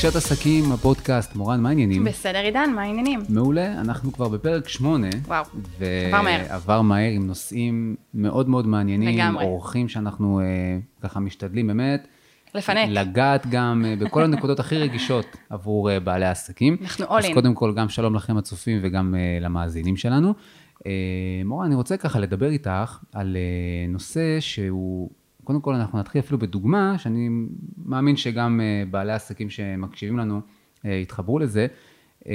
פגישת עסקים, הפודקאסט, מורן, מה העניינים? בסדר, עידן, מה העניינים? מעולה, אנחנו כבר בפרק שמונה. וואו, עבר מהר. ועבר מהר עם נושאים מאוד מאוד מעניינים. לגמרי. אורחים שאנחנו אה, ככה משתדלים באמת. לפנק. לגעת גם אה, בכל הנקודות הכי רגישות עבור אה, בעלי העסקים. אנחנו all אז in. קודם כל, גם שלום לכם הצופים וגם אה, למאזינים שלנו. אה, מורן, אני רוצה ככה לדבר איתך על אה, נושא שהוא, קודם כל אנחנו נתחיל אפילו בדוגמה, שאני מאמין שגם אה, בעלי העסקים שמקשיבים לנו אה, יתחברו לזה. אה,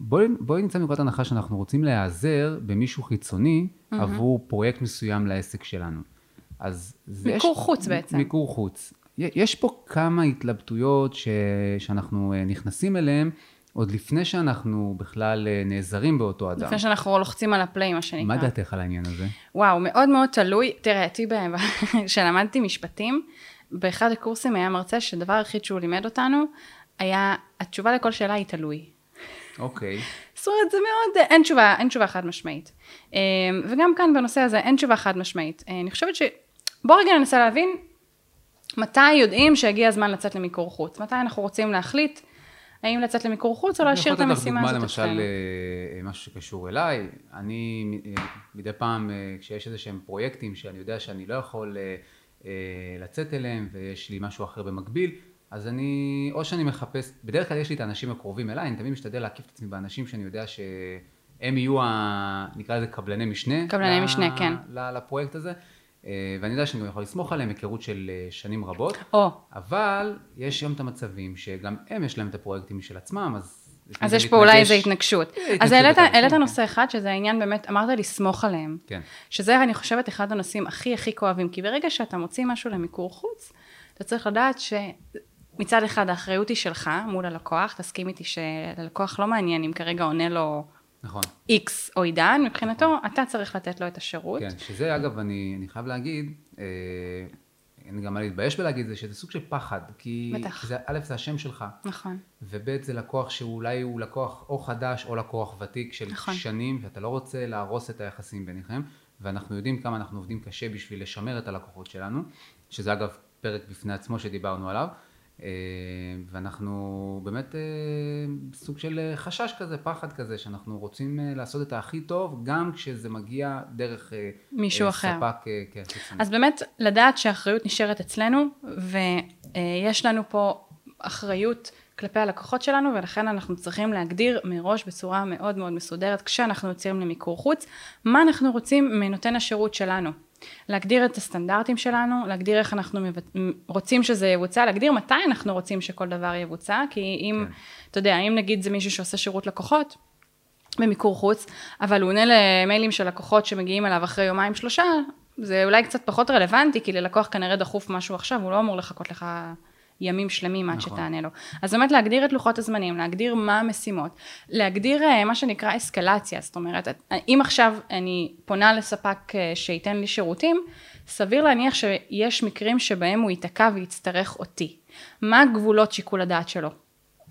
בואי, בואי נמצא מנקודת הנחה שאנחנו רוצים להיעזר במישהו חיצוני עבור פרויקט מסוים לעסק שלנו. אז זה מיקור יש- חוץ בעצם. מיקור חוץ. יש פה כמה התלבטויות ש... שאנחנו נכנסים אליהן עוד לפני שאנחנו בכלל אה, נעזרים באותו אדם. לפני שאנחנו לוחצים על הפליי, מה שנקרא. מה דעתך על העניין הזה? וואו, מאוד מאוד תלוי. תראה, אותי, כשלמדתי משפטים, באחד הקורסים היה מרצה שהדבר היחיד שהוא לימד אותנו, היה, התשובה לכל שאלה היא תלוי. אוקיי. זאת אומרת, זה מאוד, אין תשובה, אין תשובה חד משמעית. אה, וגם כאן בנושא הזה אין תשובה חד משמעית. אה, אני חושבת ש... בוא רגע ננסה להבין מתי יודעים שהגיע הזמן לצאת למיקור חוץ. מתי אנחנו רוצים להחליט האם לצאת למיקור חוץ או להשאיר את המשימה הזאת אני יכול לתת לך אצלנו. דוגמה למשל, אה, משהו שקשור אליי. אני אה, מדי פעם, אה, כשיש איזה שהם פרויקטים שאני יודע שאני לא יכול אה, אה, לצאת אליהם ויש לי משהו אחר במקביל, אז אני, או שאני מחפש, בדרך כלל יש לי את האנשים הקרובים אליי, אני תמיד משתדל להקיף את עצמי באנשים שאני יודע שהם יהיו, ה, נקרא לזה קבלני משנה. קבלני ל- משנה, כן. לפרויקט הזה. אה, ואני יודע שאני גם יכול לסמוך עליהם, היכרות של אה, שנים רבות. או, אבל יש גם את המצבים שגם הם יש להם את הפרויקטים משל עצמם, אז... אז יש פה אולי. איזו התנגשות. אז העלית כן. נושא אחד, שזה העניין באמת, אמרת לסמוך עליהם. כן, שזה, אני חושבת, אחד הנושאים הכי הכי כואבים, כי ברגע שאתה מוציא משהו למיקור חוץ, אתה צריך לדעת שמצד אחד האחריות היא שלך מול הלקוח, תסכים איתי שללקוח לא מעניין אם כרגע עונה לו נכון. X או עידן, מבחינתו אתה צריך לתת לו את השירות. כן, שזה אגב, אני, אני חייב להגיד, אה, אין גם מה להתבייש בלהגיד זה, שזה סוג של פחד, כי בטח. כי זה, א', זה השם שלך, נכון. וב', זה לקוח שאולי הוא לקוח או חדש או לקוח ותיק של נכון. שנים, ואתה לא רוצה להרוס את היחסים ביניכם, ואנחנו יודעים כמה אנחנו עובדים קשה בשביל לשמר את הלקוחות שלנו, שזה אגב פרק בפני עצמו שדיברנו עליו, ואנחנו באמת אה, סוג של אה, חשש כזה, פחד כזה, שאנחנו רוצים אה, לעשות את הכי טוב, גם כשזה מגיע דרך אה, מישהו אה, אחר. ספק, אה, כן. אז באמת, לדעת שהאחריות נשארת אצלנו, ויש לנו פה אחריות כלפי הלקוחות שלנו, ולכן אנחנו צריכים להגדיר מראש בצורה מאוד מאוד מסודרת, כשאנחנו יוצאים למיקור חוץ, מה אנחנו רוצים מנותן השירות שלנו. להגדיר את הסטנדרטים שלנו, להגדיר איך אנחנו מבצ... רוצים שזה יבוצע, להגדיר מתי אנחנו רוצים שכל דבר יבוצע, כי אם, כן. אתה יודע, אם נגיד זה מישהו שעושה שירות לקוחות, במיקור חוץ, אבל הוא עונה למיילים של לקוחות שמגיעים אליו אחרי יומיים שלושה, זה אולי קצת פחות רלוונטי, כי ללקוח כנראה דחוף משהו עכשיו, הוא לא אמור לחכות לך ימים שלמים עד נכון. שתענה לו. אז באמת להגדיר את לוחות הזמנים, להגדיר מה המשימות, להגדיר אה, מה שנקרא אסקלציה, זאת אומרת, אם עכשיו אני פונה לספק אה, שייתן לי שירותים, סביר להניח שיש מקרים שבהם הוא ייתקע ויצטרך אותי. מה גבולות שיקול הדעת שלו?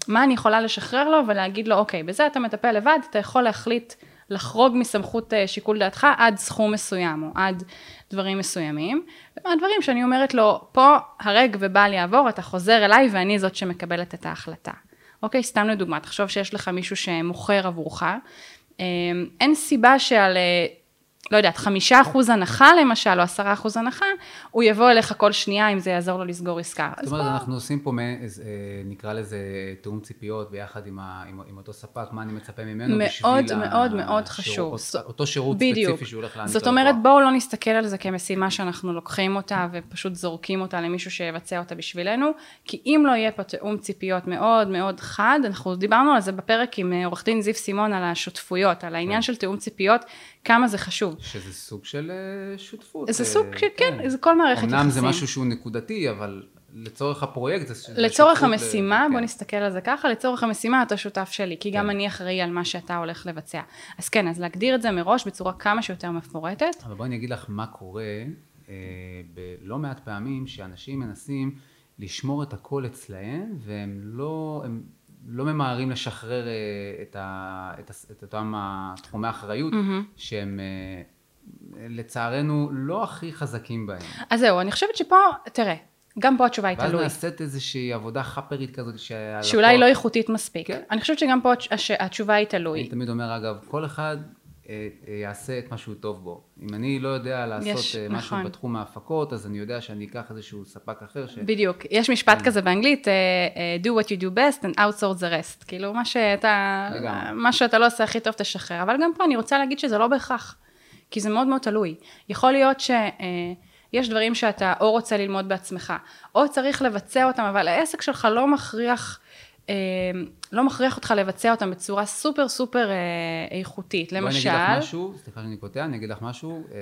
מה אני יכולה לשחרר לו ולהגיד לו, אוקיי, בזה אתה מטפל לבד, אתה יכול להחליט לחרוג מסמכות אה, שיקול דעתך עד סכום מסוים, או עד דברים מסוימים. והדברים שאני אומרת לו, פה הרג ובל יעבור, אתה חוזר אליי ואני זאת שמקבלת את ההחלטה. אוקיי, סתם לדוגמה, תחשוב שיש לך מישהו שמוכר עבורך, אה, אין סיבה שעל... לא יודעת, חמישה אחוז הנחה למשל, או עשרה אחוז הנחה, הוא יבוא אליך כל שנייה אם זה יעזור לו לסגור עסקה. זאת אומרת, אנחנו עושים פה, אה, נקרא לזה תיאום ציפיות ביחד עם, ה, עם, עם אותו ספק, מה אני מצפה ממנו מאוד בשביל מאוד ה- מאוד השירות- חשוב. אותו, שירות בדיוק. ספציפי שהוא הולך להעניק זאת. אומרת, בואו לא נסתכל על זה כמשימה שאנחנו לוקחים אותה ופשוט זורקים אותה למישהו שיבצע אותה בשבילנו, כי אם לא יהיה פה תיאום ציפיות מאוד מאוד חד, אנחנו דיברנו על זה בפרק עם אה, עורך דין זיו סימון על השותפויות, על העניין של תיאום ציפיות, כמה זה חשוב. שזה סוג של אה, שותפות. זה אה, סוג של, כן, זה כל מערכת יחסים. אמנם זה משהו שהוא נקודתי, אבל לצורך הפרויקט זה זה לצורך שותפות ל- המשימה, בוא כן. נסתכל על זה ככה, לצורך המשימה אתה שותף שלי, כי גם כן. אני אחראי על מה שאתה הולך לבצע. אז כן, אז להגדיר את זה מראש בצורה כמה שיותר מפורטת. אבל בואי אני אגיד לך מה קורה אה, בלא מעט פעמים שאנשים מנסים לשמור את הכל אצלהם והם לא, הם לא ממהרים לשחרר אה, את, ה, את, ה- את אותם תחומי האחריות שהם אה, לצערנו לא הכי חזקים בהם. אז זהו, אני חושבת שפה, תראה, גם פה התשובה היא ואז תלוי. נעשית איזושהי עבודה חאפרית כזאת, שהלקוח- שאולי לא איכותית מספיק. כן. אני חושבת שגם פה התש- התשובה היא תלוי. אני תמיד אומר, אגב, כל אחד יעשה את מה שהוא טוב בו. אם אני לא יודע לעשות יש, אה, משהו נכון. בתחום ההפקות, אז אני יודע שאני אקח איזשהו ספק אחר, ש... בדיוק, יש משפט כזה באנגלית, אה, אה, do what you do best and outsource the rest. כאילו, מה שאתה, לגמרי. מה שאתה לא עושה הכי טוב תשחרר. אבל גם פה אני רוצה להגיד שזה לא בהכרח, כי זה מאוד מאוד תלוי. יכול להיות שיש דברים שאתה או רוצה ללמוד בעצמך, או צריך לבצע אותם, אבל העסק שלך לא מכריח... אה, לא מכריח אותך לבצע אותם בצורה סופר סופר אה, איכותית. למשל, בואי אני אגיד לך משהו, סליחה שאני קוטע, אני אגיד לך משהו, אה,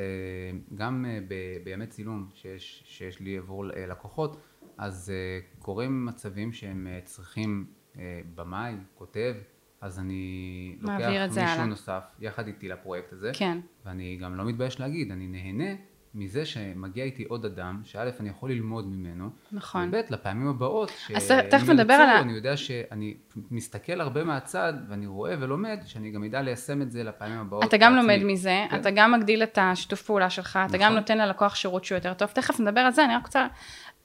גם אה, ב- בימי צילום שיש, שיש לי עבור אה, לקוחות, אז אה, קורים מצבים שהם אה, צריכים אה, במאי, כותב, אז אני לוקח מישהו הלאה. נוסף יחד איתי לפרויקט הזה, כן. ואני גם לא מתבייש להגיד, אני נהנה מזה שמגיע איתי עוד אדם, שא' אני יכול ללמוד ממנו, נכון. וב' לפעמים הבאות, אז תכף נדבר על ה- אני יודע שאני מסתכל הרבה מהצד, ואני רואה ולומד, שאני גם אדע ליישם את זה לפעמים הבאות. אתה גם. לומד מזה, כן. אתה גם מגדיל את השיתוף פעולה שלך, אתה גם נכון. נותן ללקוח שירות שהוא יותר טוב. תכף נדבר על זה, אני רק רוצה,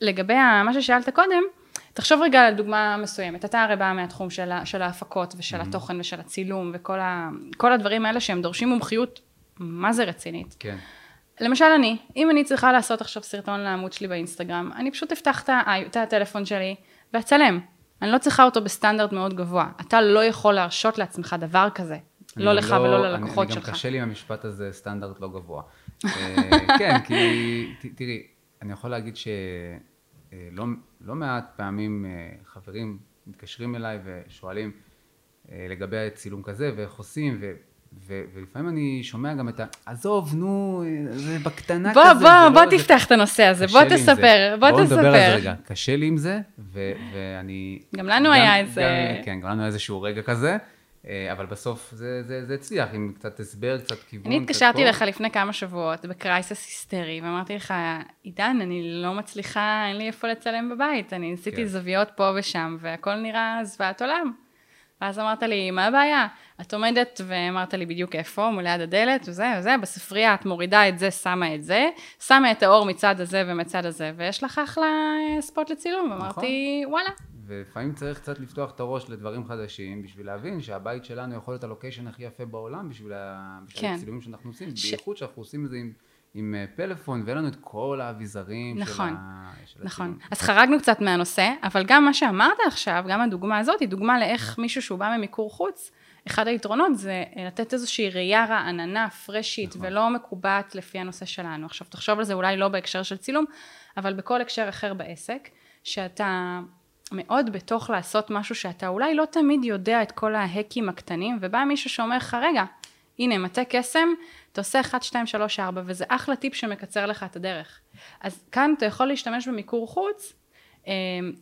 לגבי מה ששאלת קודם, תחשוב רגע על דוגמה מסוימת. אתה הרי בא מהתחום של, של ההפקות ושל Mm-hmm. התוכן ושל הצילום וכל ה, הדברים האלה שהם דורשים מומחיות, מה זה רצינית. כן, למשל אני, אם אני צריכה לעשות עכשיו סרטון לעמוד שלי באינסטגרם, אני פשוט אפתח את הטלפון שלי ואצלם. אני לא צריכה אותו בסטנדרט מאוד גבוה. אתה לא יכול להרשות לעצמך דבר כזה. לא אני לך גם ולא אני- ללקוחות אני שלך. גם קשה לי עם המשפט הזה, סטנדרט לא גבוה. אה, כן, כי ת- תראי, אני יכול להגיד שלא לא מעט פעמים אה, חברים מתקשרים אליי ושואלים אה, לגבי צילום כזה ואיך עושים, ו... ו- ולפעמים אני שומע גם את ה... עזוב, נו, זה בקטנה בוא, כזה. בוא, זה בוא לא- זה- תפתח את הנושא הזה, בוא עם זה. תספר, בוא בואו נדבר על זה תספר. רגע. קשה לי עם זה, ו- ואני... גם לנו היה איזה- גם- כן, גם לנו היה איזשהו רגע כזה, אה, אבל בסוף זה, זה, זה הצליח, עם קצת הסבר, קצת כיוון. אני התקשרתי. לך לפני כמה שבועות בקרייסס היסטרי, ואמרתי לך, עידן, אני לא מצליחה, אין לי איפה לצלם בבית, אני עשיתי כן. זוויות פה ושם, והכל נראה זוועת עולם. ואז אמרת לי, מה הבעיה? את עומדת ואמרת לי בדיוק איפה, מול ליד הדלת, וזה וזה, בספרייה את מורידה את זה, שמה את זה, שמה את האור מצד הזה ומצד הזה, ויש לך אחלה אה, ספוט לצילום. ואמרתי, וואלה. ולפעמים צריך קצת לפתוח את הראש לדברים חדשים, בשביל להבין שהבית שלנו יכול להיות הלוקיישן הכי יפה בעולם, בשביל, ה... בשביל כן. הצילומים שאנחנו עושים, ש- בייחוד שאנחנו עושים את זה עם, עם אה, פלאפון, ואין לנו את כל האביזרים נכון, של, ה... של נכון. הצילום. אז חרגנו קצת מהנושא, אבל גם מה שאמרת עכשיו, גם הדוגמה הזאת, היא דוגמה לאיך מישהו שהוא בא ממיקור חוץ, אחד היתרונות זה לתת איזושהי ראייה רעננה, פרשית, נכון. ולא מקובעת לפי הנושא שלנו. עכשיו, תחשוב על זה אולי לא בהקשר של צילום, אבל בכל הקשר אחר בעסק, שאתה מאוד בתוך לעשות משהו שאתה אולי לא תמיד יודע את כל ההקים הקטנים, ובא מישהו שאומר לך, רגע, הנה, מטה קסם, אתה עושה 1, 2, 3, 4, וזה אחלה טיפ שמקצר לך את הדרך. אז כאן אתה יכול להשתמש במיקור חוץ, אה,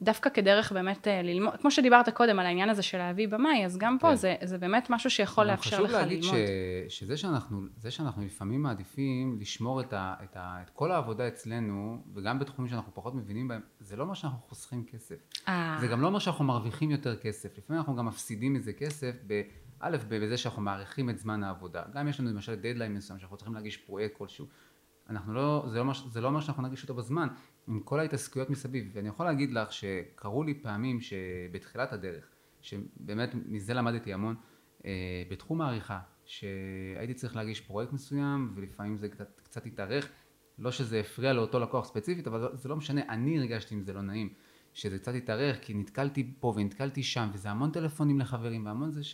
דווקא כדרך באמת אה, ללמוד, כמו שדיברת קודם על העניין הזה של להביא במאי, אז גם פה כן. זה, זה באמת משהו שיכול לאפשר לך חשוב להגיד ללמוד. ש, שזה שאנחנו, שאנחנו לפעמים מעדיפים לשמור את, ה, את, ה, את כל העבודה אצלנו, וגם בתחומים שאנחנו פחות מבינים בהם, זה לא אומר שאנחנו חוסכים כסף. אה, זה גם לא אומר שאנחנו מרוויחים יותר כסף. לפעמים אנחנו גם מפסידים מזה כסף, ב- א', בזה שאנחנו מאריכים את זמן העבודה. גם יש לנו למשל דדליין מסוים שאנחנו צריכים להגיש פרויקט כלשהו. אנחנו לא, זה לא, אומר- לא אומר שאנחנו נגיש אותו בזמן, עם כל ההתעסקויות מסביב. ואני יכול להגיד לך שקרו לי פעמים שבתחילת הדרך, שבאמת מזה למדתי המון, אה, בתחום העריכה, שהייתי צריך להגיש פרויקט מסוים, ולפעמים זה קצת, קצת התארך. לא שזה הפריע לאותו לקוח ספציפית, אבל זה לא משנה, אני הרגשתי עם זה לא נעים. שזה קצת התארך, כי נתקלתי פה ונתקלתי שם, וזה המון טלפונים לחברים, והמון זה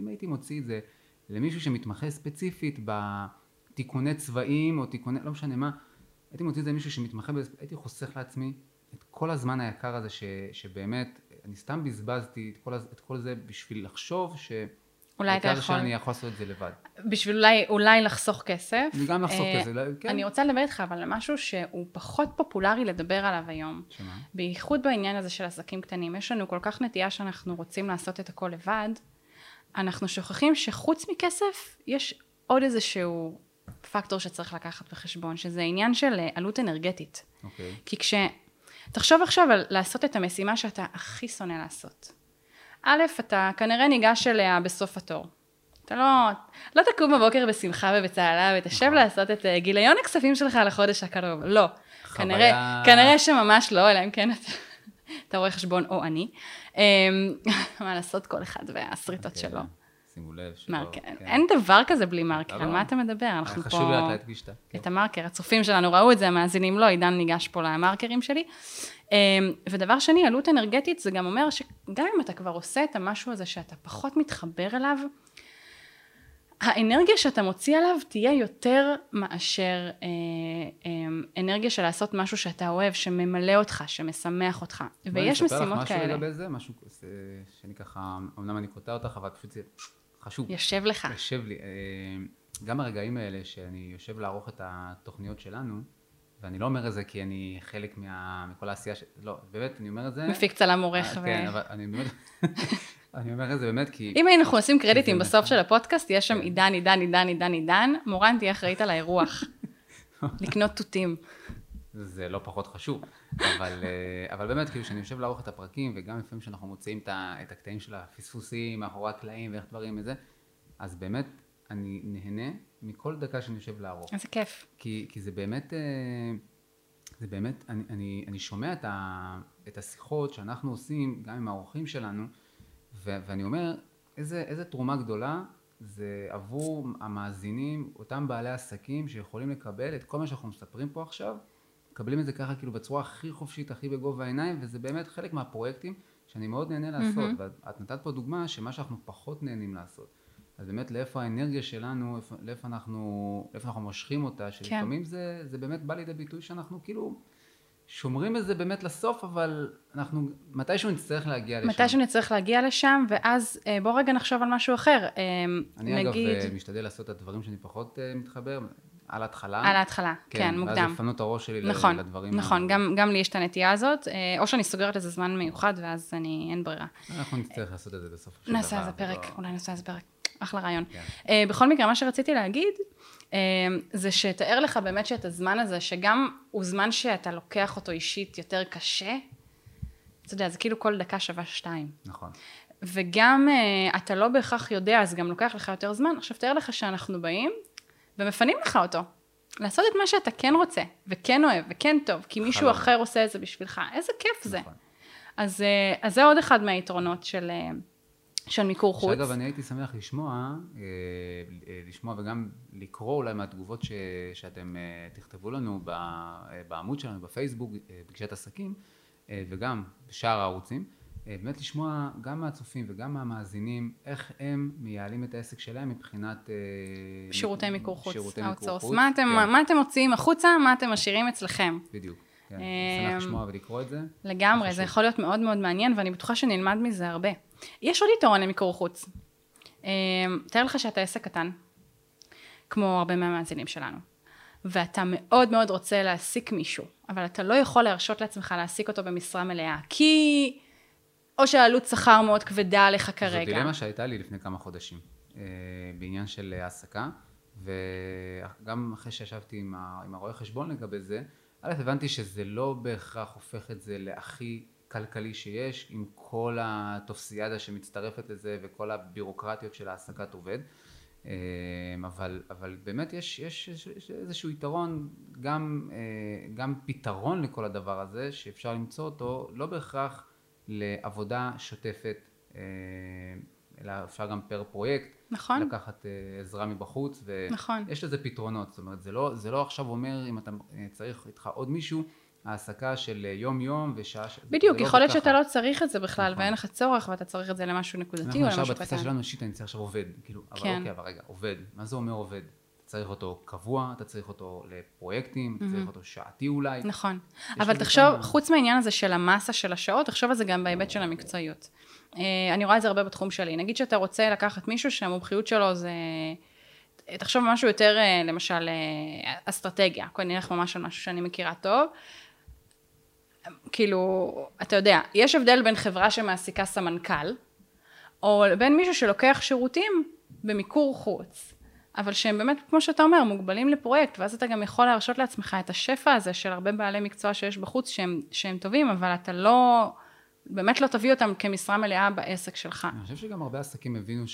שאם הייתי מוציא את זה למישהו שמתמחה ספציפית בתיקוני צבעים, או תיקוני, לא משנה מה, הייתי מוציא את זה למישהו שמתמחה בזה, הייתי חוסך לעצמי את כל הזמן היקר הזה, ש, שבאמת, אני סתם בזבזתי את כל, את כל זה בשביל לחשוב ש... אולי אתה יכול- שאני יכול לעשות את זה לבד. בשביל אולי, אולי לחסוך כסף. וגם לחסוך אה, כסף, לא- כן. אני רוצה לדבר איתך אבל על משהו שהוא פחות פופולרי לדבר עליו היום. שמה? בייחוד בעניין הזה של עסקים קטנים, יש לנו כל כך נטייה שאנחנו רוצים לעשות את הכל לבד, אנחנו שוכחים שחוץ מכסף, יש עוד איזשהו פקטור שצריך לקחת בחשבון, שזה עניין של אה, עלות אנרגטית. אוקיי. כי כש... תחשוב עכשיו על לעשות את המשימה שאתה הכי שונא לעשות. א', אתה כנראה ניגש אליה בסוף התור. אתה לא, לא תקום בבוקר בשמחה ובצהלה ותשב נכון. לעשות את אה, גיליון הכספים שלך לחודש הקרוב. לא. חוויה- כנראה, כנראה שממש לא, אלא אם כן אתה, אתה רואה חשבון או אני. אמ, מה לעשות, כל אחד והסריטות כן, שלו. שימו לב שלא... מרקר. כן. אין דבר כזה בלי מרקר, על לא. מה אתה מדבר? אנחנו פה... חשוב לי להדגיש את. כן. את המרקר. הצופים שלנו ראו את זה, המאזינים לא, עידן ניגש פה למרקרים שלי. אמ, ודבר שני, עלות אנרגטית, זה גם אומר שגם אם אתה כבר עושה את המשהו הזה שאתה פחות מתחבר אליו, האנרגיה שאתה מוציא עליו תהיה יותר מאשר אה, אה, אנרגיה של לעשות משהו שאתה אוהב, שממלא אותך, שמשמח אותך. ויש משימות בואי אני אספר לך כאלה. משהו לגבי זה, משהו אה, שאני ככה, אמנם אני קוטע אותך, אבל פשוט זה חשוב. יושב לך. יושב לי. אה, גם הרגעים האלה שאני יושב לערוך את התוכניות שלנו, ואני לא אומר את זה כי אני חלק מה, מכל העשייה, ש... לא, באמת, אני אומר את זה... מפיק צלם עורך. אה, ו- כן, אבל אני באמת, אני אומר את זה באמת כי... אם היינו עושים קרדיטים בסוף. של הפודקאסט, יש שם כן. עידן, עידן, עידן, עידן, עידן, מורן תהיה אחראית על האירוח. לקנות תותים. זה לא פחות חשוב, אבל, אה, אבל באמת, כאילו, כשאני יושב לערוך את הפרקים, וגם לפעמים כשאנחנו מוצאים את הקטעים של הפספוסים, מאחורי הקלעים, ואיך דברים וזה, אז באמת, אני נהנה מכל דקה שאני יושב לערוך. איזה כיף. כי, כי זה באמת, אה, זה באמת, אני, אני, אני שומע את, ה, את השיחות שאנחנו עושים, גם עם האורחים שלנו, ו, ואני אומר, איזה, איזה תרומה גדולה זה עבור המאזינים, אותם בעלי עסקים שיכולים לקבל את כל מה שאנחנו מספרים פה עכשיו, מקבלים את זה ככה כאילו בצורה הכי חופשית, הכי בגובה העיניים, וזה באמת חלק מהפרויקטים שאני מאוד נהנה לעשות. ואת את נתת פה דוגמה שמה שאנחנו פחות נהנים לעשות. אז באמת לאיפה האנרגיה שלנו, איפה, לאיפה, אנחנו, לאיפה אנחנו מושכים אותה, שלפעמים זה, זה באמת בא לידי ביטוי שאנחנו כאילו שומרים את זה באמת לסוף, אבל אנחנו מתישהו נצטרך להגיע לשם. מתישהו נצטרך להגיע לשם, ואז אה, בוא רגע נחשוב על משהו אחר. אה, אני נגיד, אגב אה, משתדל לעשות את הדברים שאני פחות מתחבר, על ההתחלה. על ההתחלה, כן, ואז מוקדם. לפנות את הראש שלי נכון, לדברים. נכון, גם, גם לי יש את הנטייה הזאת, או שאני סוגרת איזה זמן מיוחד, ואז אני, אין ברירה. אנחנו נצטרך לעשות את זה של דבר. נעשה על זה זה פרק, לא- אולי נעשה על זה פרק. אחלה רעיון. כן. אה, בכל מקרה, מה שרציתי להגיד, אה, זה שתאר לך באמת שאת הזמן הזה, שגם הוא זמן שאתה לוקח אותו אישית יותר קשה, אתה יודע, זה כאילו כל דקה שווה שתיים. נכון. וגם אה, אתה לא בהכרח יודע, אז גם לוקח לך יותר זמן. עכשיו תאר לך שאנחנו באים ומפנים לך אותו. לעשות את מה שאתה כן רוצה, וכן אוהב, וכן טוב, כי מישהו חלום. אחר עושה את זה בשבילך. איזה כיף זה. נכון. אז, אה, אז זה עוד אחד מהיתרונות של, של מיקור חוץ. שאגב, אני הייתי שמח לשמוע, אה, אה, לשמוע וגם לקרוא אולי מהתגובות ש, שאתם אה, תכתבו לנו ב, בעמוד שלנו בפייסבוק, פגישת עסקים, וגם בשאר הערוצים, באמת לשמוע גם מהצופים וגם מהמאזינים, איך הם מייעלים את העסק שלהם מבחינת... שירותי מיקור חוץ, שירותי מיקור. חוץ. מה אתם, כן, מה אתם מוציאים החוצה, מה אתם משאירים אצלכם. בדיוק. כן, אני שמח לשמוע ולקרוא את זה. לגמרי. זה יכול להיות מאוד מאוד מעניין, ואני בטוחה שנלמד מזה הרבה. יש עוד יתרון למיקור חוץ. אה, תאר לך שאתה עסק קטן, כמו הרבה מהמאזינים שלנו, ואתה מאוד מאוד רוצה להעסיק מישהו, אבל אתה לא יכול להרשות לעצמך להעסיק אותו במשרה מלאה, כי או שהעלות שכר מאוד כבדה עליך זו כרגע. דילמה שהייתה לי לפני כמה חודשים אה, בעניין של העסקה, וגם אחרי שישבתי עם הרואה חשבון לגבי זה, א', הבנתי שזה לא בהכרח הופך את זה להכי כלכלי שיש, עם כל הטופסיאדה שמצטרפת לזה וכל הבירוקרטיות של העסקת עובד. אה, אבל, אבל באמת יש, יש, יש, יש איזשהו יתרון, גם, אה, גם פתרון לכל הדבר הזה, שאפשר למצוא אותו לא בהכרח לעבודה שוטפת, אה, אלא אפשר גם פר פרויקט, נכון. לקחת אה, עזרה מבחוץ, נכון. ויש לזה פתרונות, זאת אומרת זה לא, זה לא עכשיו אומר אם אתה אה, צריך איתך עוד מישהו, העסקה של אה, יום יום ושעה, ש- בדיוק, לא יכול להיות שאתה. לא צריך את זה בכלל, נכון. ואין לך צורך, ואתה צריך את זה למשהו נקודתי אנחנו או עכשיו למשהו בתפיסה קטן. שלנו, שיט, אני צריך עכשיו עובד, כאילו, אבל כן. אוקיי, אבל רגע, עובד, מה זה אומר עובד? צריך אותו קבוע, אתה צריך אותו לפרויקטים, אתה צריך אותו שעתי אולי, נכון. אבל תחשוב, כמה- חוץ מהעניין הזה של המסה של השעות, תחשוב על זה גם בהיבט של המקצועיות. אה, אני רואה את זה הרבה בתחום שלי. נגיד שאתה רוצה לקחת מישהו שהמומחיות שלו זה... תחשוב משהו יותר, אה, למשל, אה, אסטרטגיה. בואי נלך ממש על משהו שאני מכירה טוב. כאילו, אתה יודע, יש הבדל בין חברה שמעסיקה סמנכ"ל, או בין מישהו שלוקח שירותים במיקור חוץ. אבל שהם באמת, כמו שאתה אומר, מוגבלים לפרויקט, ואז אתה גם יכול להרשות לעצמך את השפע הזה של הרבה בעלי מקצוע שיש בחוץ שהם, שהם טובים, אבל אתה לא, באמת לא תביא אותם כמשרה מלאה בעסק שלך. אני חושב שגם הרבה עסקים הבינו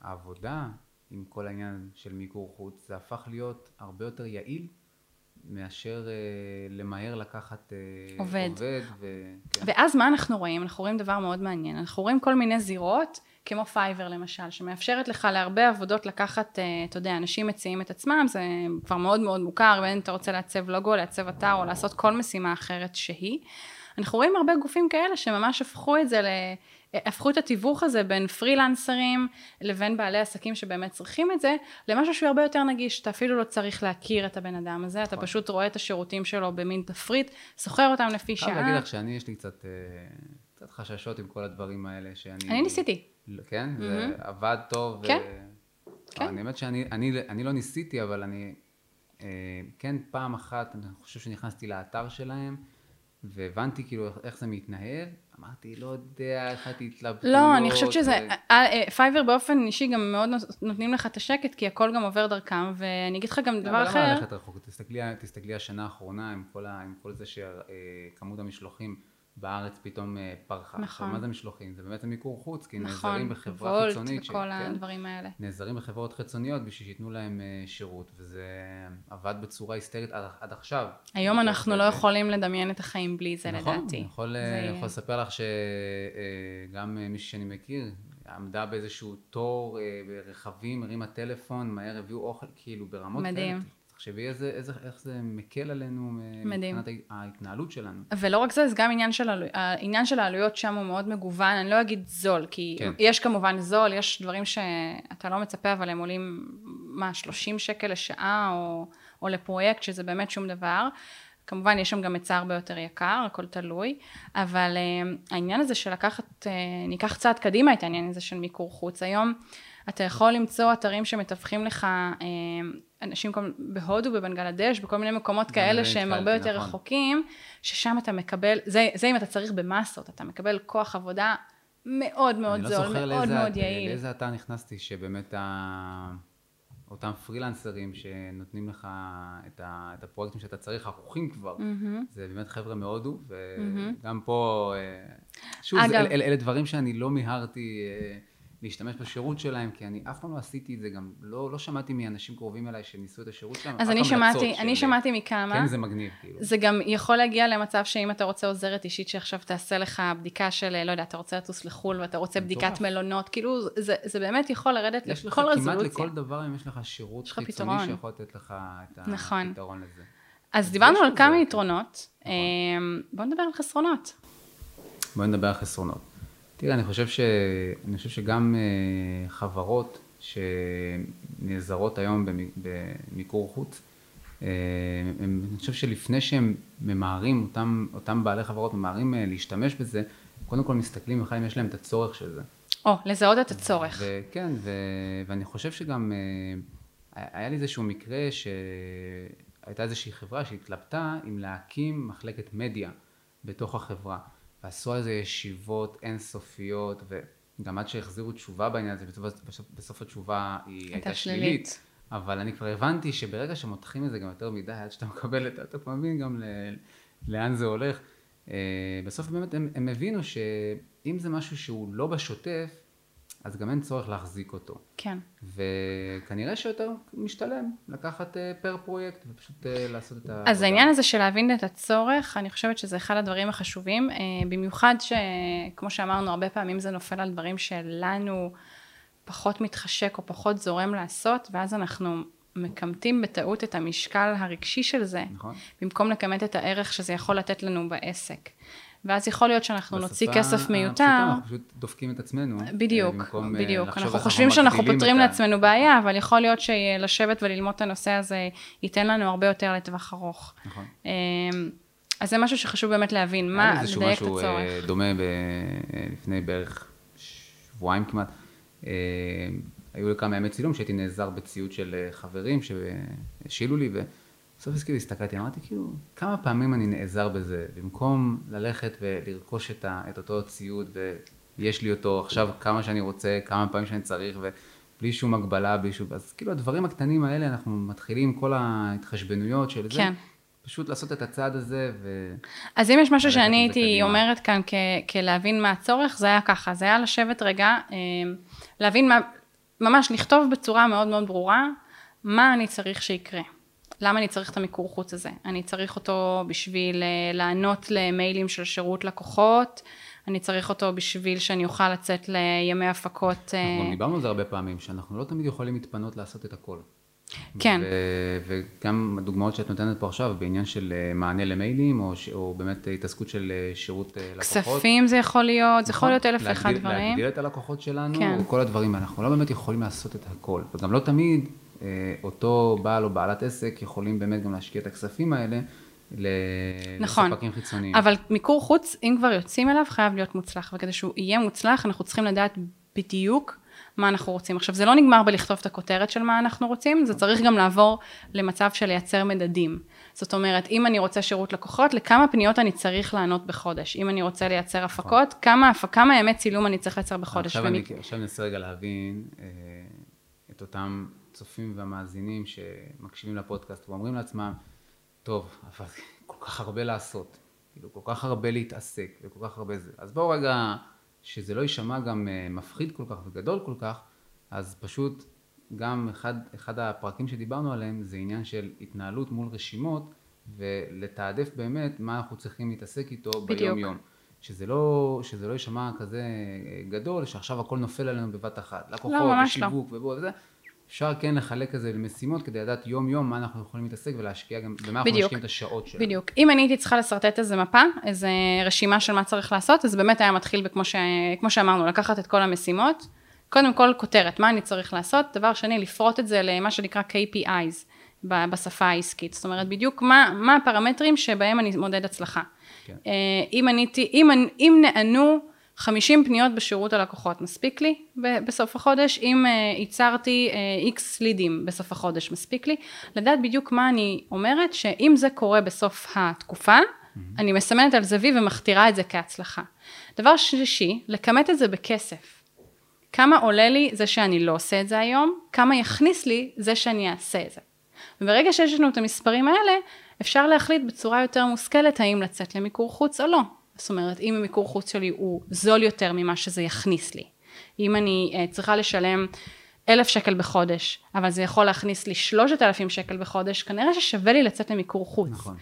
העבודה עם כל העניין של מיקור חוץ, זה הפך להיות הרבה יותר יעיל מאשר אה, למהר לקחת אה, עובד. עובד ו... כן. ואז מה אנחנו רואים? אנחנו רואים דבר מאוד מעניין. אנחנו רואים כל מיני זירות, כמו פייבר למשל, שמאפשרת לך להרבה עבודות לקחת, אה, אתה יודע, אנשים מציעים את עצמם, זה כבר מאוד מאוד מוכר, בין אם אתה רוצה לעצב לוגו, לעצב אתר, או לעשות כל משימה אחרת שהיא. אנחנו רואים הרבה גופים כאלה שממש הפכו את זה ל... הפכו את התיווך הזה בין פרילנסרים לבין בעלי עסקים שבאמת צריכים את זה, למשהו שהוא הרבה יותר נגיש. אתה אפילו לא צריך להכיר את הבן אדם הזה, אתה נכון. פשוט רואה את השירותים שלו במין תפריט, שוכר אותם לפי חייב שעה. להגיד לך שאני, יש לי קצת, אה, קצת חששות עם כל הדברים האלה, שאני... אני ניסיתי. לא, כן? זה עבד טוב. כן. ו... כן. אני האמת שאני אני, אני לא ניסיתי, אבל אני אה, כן פעם אחת, אני חושב שנכנסתי לאתר שלהם, והבנתי כאילו איך- זה מתנהל, אמרתי, לא יודע, איך התלבטויות. לא, אני חושבת שזה, ו- אה, אה, פייבר באופן אישי גם מאוד נותנים לך את השקט, כי הכל גם עבר דרכם, ואני אגיד לך גם דבר אבל אחר. למה ללכת רחוק? תסתכלי, השנה האחרונה עם כל זה שכמות המשלוחים בארץ פתאום אה, פרחה. נכון. מה זה משלוחים? זה באמת המיקור חוץ, כי נכון, נעזרים בחברה וולט חיצונית. וכל כן, הדברים האלה. נעזרים בחברות חיצוניות בשביל שייתנו להם אה, שירות, וזה עבד בצורה היסטרית עד, עד עכשיו. היום אנחנו לא יכולים לדמיין את החיים בלי זה נכון, לדעתי. אני יכול, זה- זה... יכול לספר לך שגם מישהי שאני מכיר עמדה באיזשהו תור אה, ברכבים, הרימה טלפון, מהר הביאו אוכל, כאילו ברמות מדהים. כאלה. תחשבי איזה, איזה, איך זה מקל עלינו מדהים. מבחינת ההתנהלות שלנו. ולא רק זה, זה גם עניין של, עלו... העניין של העלויות שם הוא מאוד מגוון, אני לא אגיד זול, כי כן. יש כמובן זול, יש דברים שאתה לא מצפה, אבל הם עולים, מה, 30 שקל לשעה, או, או לפרויקט, שזה באמת שום דבר. כמובן, יש שם גם היצע הרבה יותר יקר, הכל תלוי, אבל uh, העניין הזה של לקחת, uh, ניקח צעד קדימה את העניין הזה של מיקור חוץ. היום אתה יכול למצוא אתרים שמתווכים לך uh, אנשים כל, בהודו, בבנגלדש, בכל מיני מקומות כאלה זה שהם הרבה יותר נכון. רחוקים, ששם אתה מקבל, זה, זה אם אתה צריך במסות, אתה מקבל כוח עבודה מאוד מאוד אני לא זול, זוכר מאוד לאיזה, מאוד יעיל. לאיזה אתר נכנסתי, שבאמת ה... אותם פרילנסרים שנותנים לך את, ה... את הפרויקטים שאתה צריך, ערוכים כבר, זה באמת חבר'ה מהודו, וגם פה, אה, שוב, זה, אגב- אל, אל, אלה דברים שאני לא מיהרתי אה, להשתמש בשירות שלהם, כי אני אף פעם לא עשיתי את זה, גם לא, לא שמעתי מאנשים קרובים אליי שניסו את השירות שלהם, אז אני שמעתי, של- אני שמעתי מכמה. כן, זה מגניב, כאילו. זה גם יכול להגיע למצב שאם אתה רוצה עוזרת אישית שעכשיו תעשה לך בדיקה של, לא יודע, אתה רוצה לטוס לחו"ל ואתה רוצה בדיקת מטורף. מלונות, כאילו זה, זה באמת יכול לרדת יש לך לכל כמעט רזולוציה. לכל דבר, אם יש לך שירות יש לך חיצוני פתרון. שיכול לתת לך את נכון. הפתרון לזה. אז אז דיברנו על כמה. יתרונות, אמ, בואו נדבר על חסרונות. בואי נדבר על חסרונות. תראה, אני חושב, ש... אני חושב שגם אה, חברות שנעזרות היום במ- במיקור חוץ, אה, הם, אני חושב שלפני שהם ממהרים, אותם, אותם בעלי חברות ממהרים אה, להשתמש בזה, קודם כל מסתכלים בכלל אם יש להם את הצורך של זה. או, לזהות את הצורך. וכן, ו... ואני חושב שגם היה לי איזשהו מקרה שהייתה איזושהי חברה שהתלבטה אם להקים מחלקת מדיה בתוך החברה. ועשו על זה ישיבות אינסופיות, וגם עד שהחזירו תשובה בעניין הזה, בסוף, בסוף, התשובה היא הייתה שלילית. אבל אני כבר הבנתי שברגע שמותחים את זה גם יותר מדי, עד שאתה מקבל את זה, אתה כבר מבין גם ל... לאן זה הולך. אה, בסוף באמת הם, הם הבינו שאם זה משהו שהוא לא בשוטף, אז גם אין צורך להחזיק אותו. כן. וכנראה שיותר משתלם לקחת אה, פר פרויקט ופשוט אה, לעשות את ה... אז העניין הזה של להבין את הצורך, אני חושבת שזה אחד הדברים החשובים, אה, במיוחד שכמו שאמרנו, הרבה פעמים זה נופל על דברים שלנו פחות מתחשק או פחות זורם לעשות, ואז אנחנו מקמטים בטעות את המשקל הרגשי של זה, נכון. במקום לכמת את הערך שזה יכול לתת לנו בעסק. ואז יכול להיות שאנחנו נוציא בשפה כסף הפשוטה מיותר. אנחנו פשוט דופקים את עצמנו. בדיוק, אה, במקום, אה, בדיוק. אנחנו חושבים שאנחנו פותרים את לעצמנו בעיה, אבל יכול להיות שלשבת וללמוד את הנושא הזה ייתן לנו הרבה יותר לטווח ארוך. נכון. אמ, אז זה משהו שחשוב באמת להבין, היה מה, לי איזשהו לדייק את משהו אה, הצורך. דומה ב... לפני בערך שבועיים כמעט. היו לי כמה ימי צילום שהייתי נעזר בציוד של חברים שהשאילו לי, ובסוף כאילו הסתכלתי, אמרתי כאילו, כמה פעמים אני נעזר בזה, במקום ללכת ולרכוש את, ה... את אותו ציוד, ויש לי אותו עכשיו כמה שאני רוצה, כמה פעמים שאני צריך, ובלי שום הגבלה, בלי שום... אז כאילו הדברים הקטנים האלה, אנחנו מתחילים כל ההתחשבנויות של זה. כן. פשוט לעשות את הצעד הזה, ו... אז אם יש משהו שאני הייתי. אומרת כאן כ- כלהבין מה הצורך, זה היה ככה, זה היה לשבת רגע, אמ, להבין מה, ממש לכתוב בצורה מאוד מאוד ברורה, מה אני צריך שיקרה. למה אני צריך את המיקור חוץ הזה? אני צריך אותו בשביל אה, לענות למיילים של שירות לקוחות, אני צריך אותו בשביל שאני אוכל לצאת לימי הפקות. אנחנו גם דיברנו על זה הרבה פעמים, שאנחנו לא תמיד יכולים להתפנות לעשות את הכל. כן. ו- וגם הדוגמאות שאת נותנת פה עכשיו בעניין של אה, מענה למיילים, או, ש- או באמת התעסקות של אה, שירות אה, לקוחות. כספים זה יכול להיות, זה יכול נכון? להיות אלף ואחד דברים. להגדיל את הלקוחות שלנו, כן. כל הדברים, אנחנו לא באמת יכולים לעשות את הכל. וגם לא תמיד אה, אותו בעל או בעלת עסק יכולים באמת גם להשקיע את הכספים האלה נכון. לספקים חיצוניים. אבל מיקור חוץ, אם כבר יוצאים אליו, חייב להיות מוצלח, וכדי שהוא יהיה מוצלח, אנחנו צריכים לדעת בדיוק מה אנחנו רוצים. עכשיו, זה לא נגמר בלכתוב את הכותרת של מה אנחנו רוצים, זה צריך גם לעבור למצב של לייצר מדדים. זאת אומרת, אם אני רוצה שירות לקוחות, לכמה פניות אני צריך לענות בחודש? אם אני רוצה לייצר הפקות, כמה, כמה ימי צילום אני צריך לייצר בחודש? עכשיו אני, ומי- עכשיו ננסה רגע להבין אה, את אותם צופים והמאזינים שמקשיבים לפודקאסט ואומרים לעצמם, טוב, אבל כל כך הרבה לעשות, כאילו כל כך הרבה להתעסק וכל כך הרבה זה. אז בואו רגע, שזה לא יישמע גם אה, מפחיד כל כך וגדול כל כך, אז פשוט גם אחד, אחד הפרקים שדיברנו עליהם זה עניין של התנהלות מול רשימות ולתעדף באמת מה אנחנו צריכים להתעסק איתו בדיוק. ביום יום. שזה לא, שזה לא יישמע כזה אה, גדול, שעכשיו הכל נופל עלינו בבת אחת. לקוחות, ממש לא. ושיווק ובוא וזה. אפשר כן לחלק את זה למשימות כדי לדעת יום יום מה אנחנו יכולים להתעסק ולהשקיע גם, במה אנחנו. משקיעים את השעות שלנו. בדיוק. אם אני הייתי צריכה לשרטט איזה מפה, איזה רשימה של מה צריך לעשות, אז באמת היה מתחיל בכמו ש... כמו שאמרנו, לקחת את כל המשימות, קודם כל כותרת, מה אני צריך לעשות, דבר שני, לפרוט את זה למה שנקרא KPIs בשפה העסקית, זאת אומרת, בדיוק מה, מה הפרמטרים שבהם אני מודד הצלחה. כן. אה, אם עניתי, אם, אני- אם נענו 50 פניות בשירות הלקוחות, מספיק לי בסוף החודש? אם אה, ייצרתי איקס לידים בסוף החודש, מספיק לי? לדעת בדיוק מה אני אומרת, שאם זה קורה בסוף התקופה, אני מסמנת על זה וי ומכתירה את זה כהצלחה. דבר שלישי, לכמת את זה בכסף. כמה עולה לי זה שאני לא עושה את זה היום, כמה יכניס לי זה שאני אעשה את זה. וברגע שיש לנו את המספרים האלה, אפשר להחליט בצורה יותר מושכלת האם לצאת למיקור חוץ או לא. זאת אומרת, אם המיקור חוץ שלי הוא זול יותר ממה שזה יכניס לי. אם אני uh, צריכה לשלם אלף שקל בחודש, אבל זה יכול להכניס לי שלושת אלפים שקל בחודש, כנראה ששווה לי לצאת למיקור חוץ. נכון.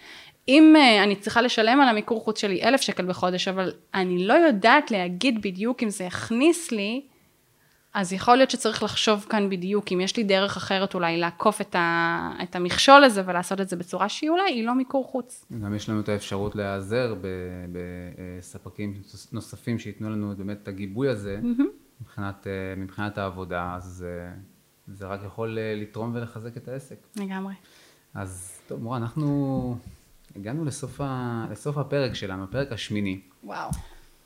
אם uh, אני צריכה לשלם על המיקור חוץ שלי אלף שקל בחודש, אבל אני לא יודעת להגיד בדיוק אם זה יכניס לי, אז יכול להיות שצריך לחשוב כאן בדיוק, אם יש לי דרך אחרת אולי לעקוף את, ה, את המכשול הזה ולעשות את זה בצורה שהיא אולי היא לא מיקור חוץ. גם יש לנו את האפשרות להיעזר בספקים נוספים שייתנו לנו באמת את הגיבוי הזה מבחינת, אה, מבחינת העבודה, אז אה, זה רק יכול אה, לתרום ולחזק את העסק. לגמרי. אז טוב, מורה, אנחנו הגענו לסוף, ה... לסוף הפרק שלנו, הפרק השמיני. וואו.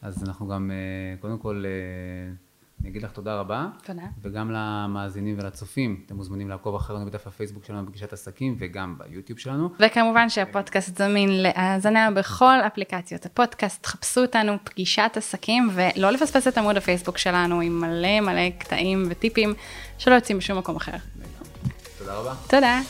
אז אנחנו גם, אה, קודם כל, אה, אני אגיד לך תודה רבה. תודה. וגם למאזינים ולצופים, אתם מוזמנים לעקוב אחרינו בדף הפייסבוק שלנו בפגישת עסקים וגם ביוטיוב שלנו. וכמובן שהפודקאסט זמין להאזנה בכל אפליקציות הפודקאסט, חפשו אותנו פגישת עסקים ולא לפספס את עמוד הפייסבוק שלנו עם מלא מלא קטעים וטיפים שלא יוצאים בשום מקום אחר. תודה רבה. תודה.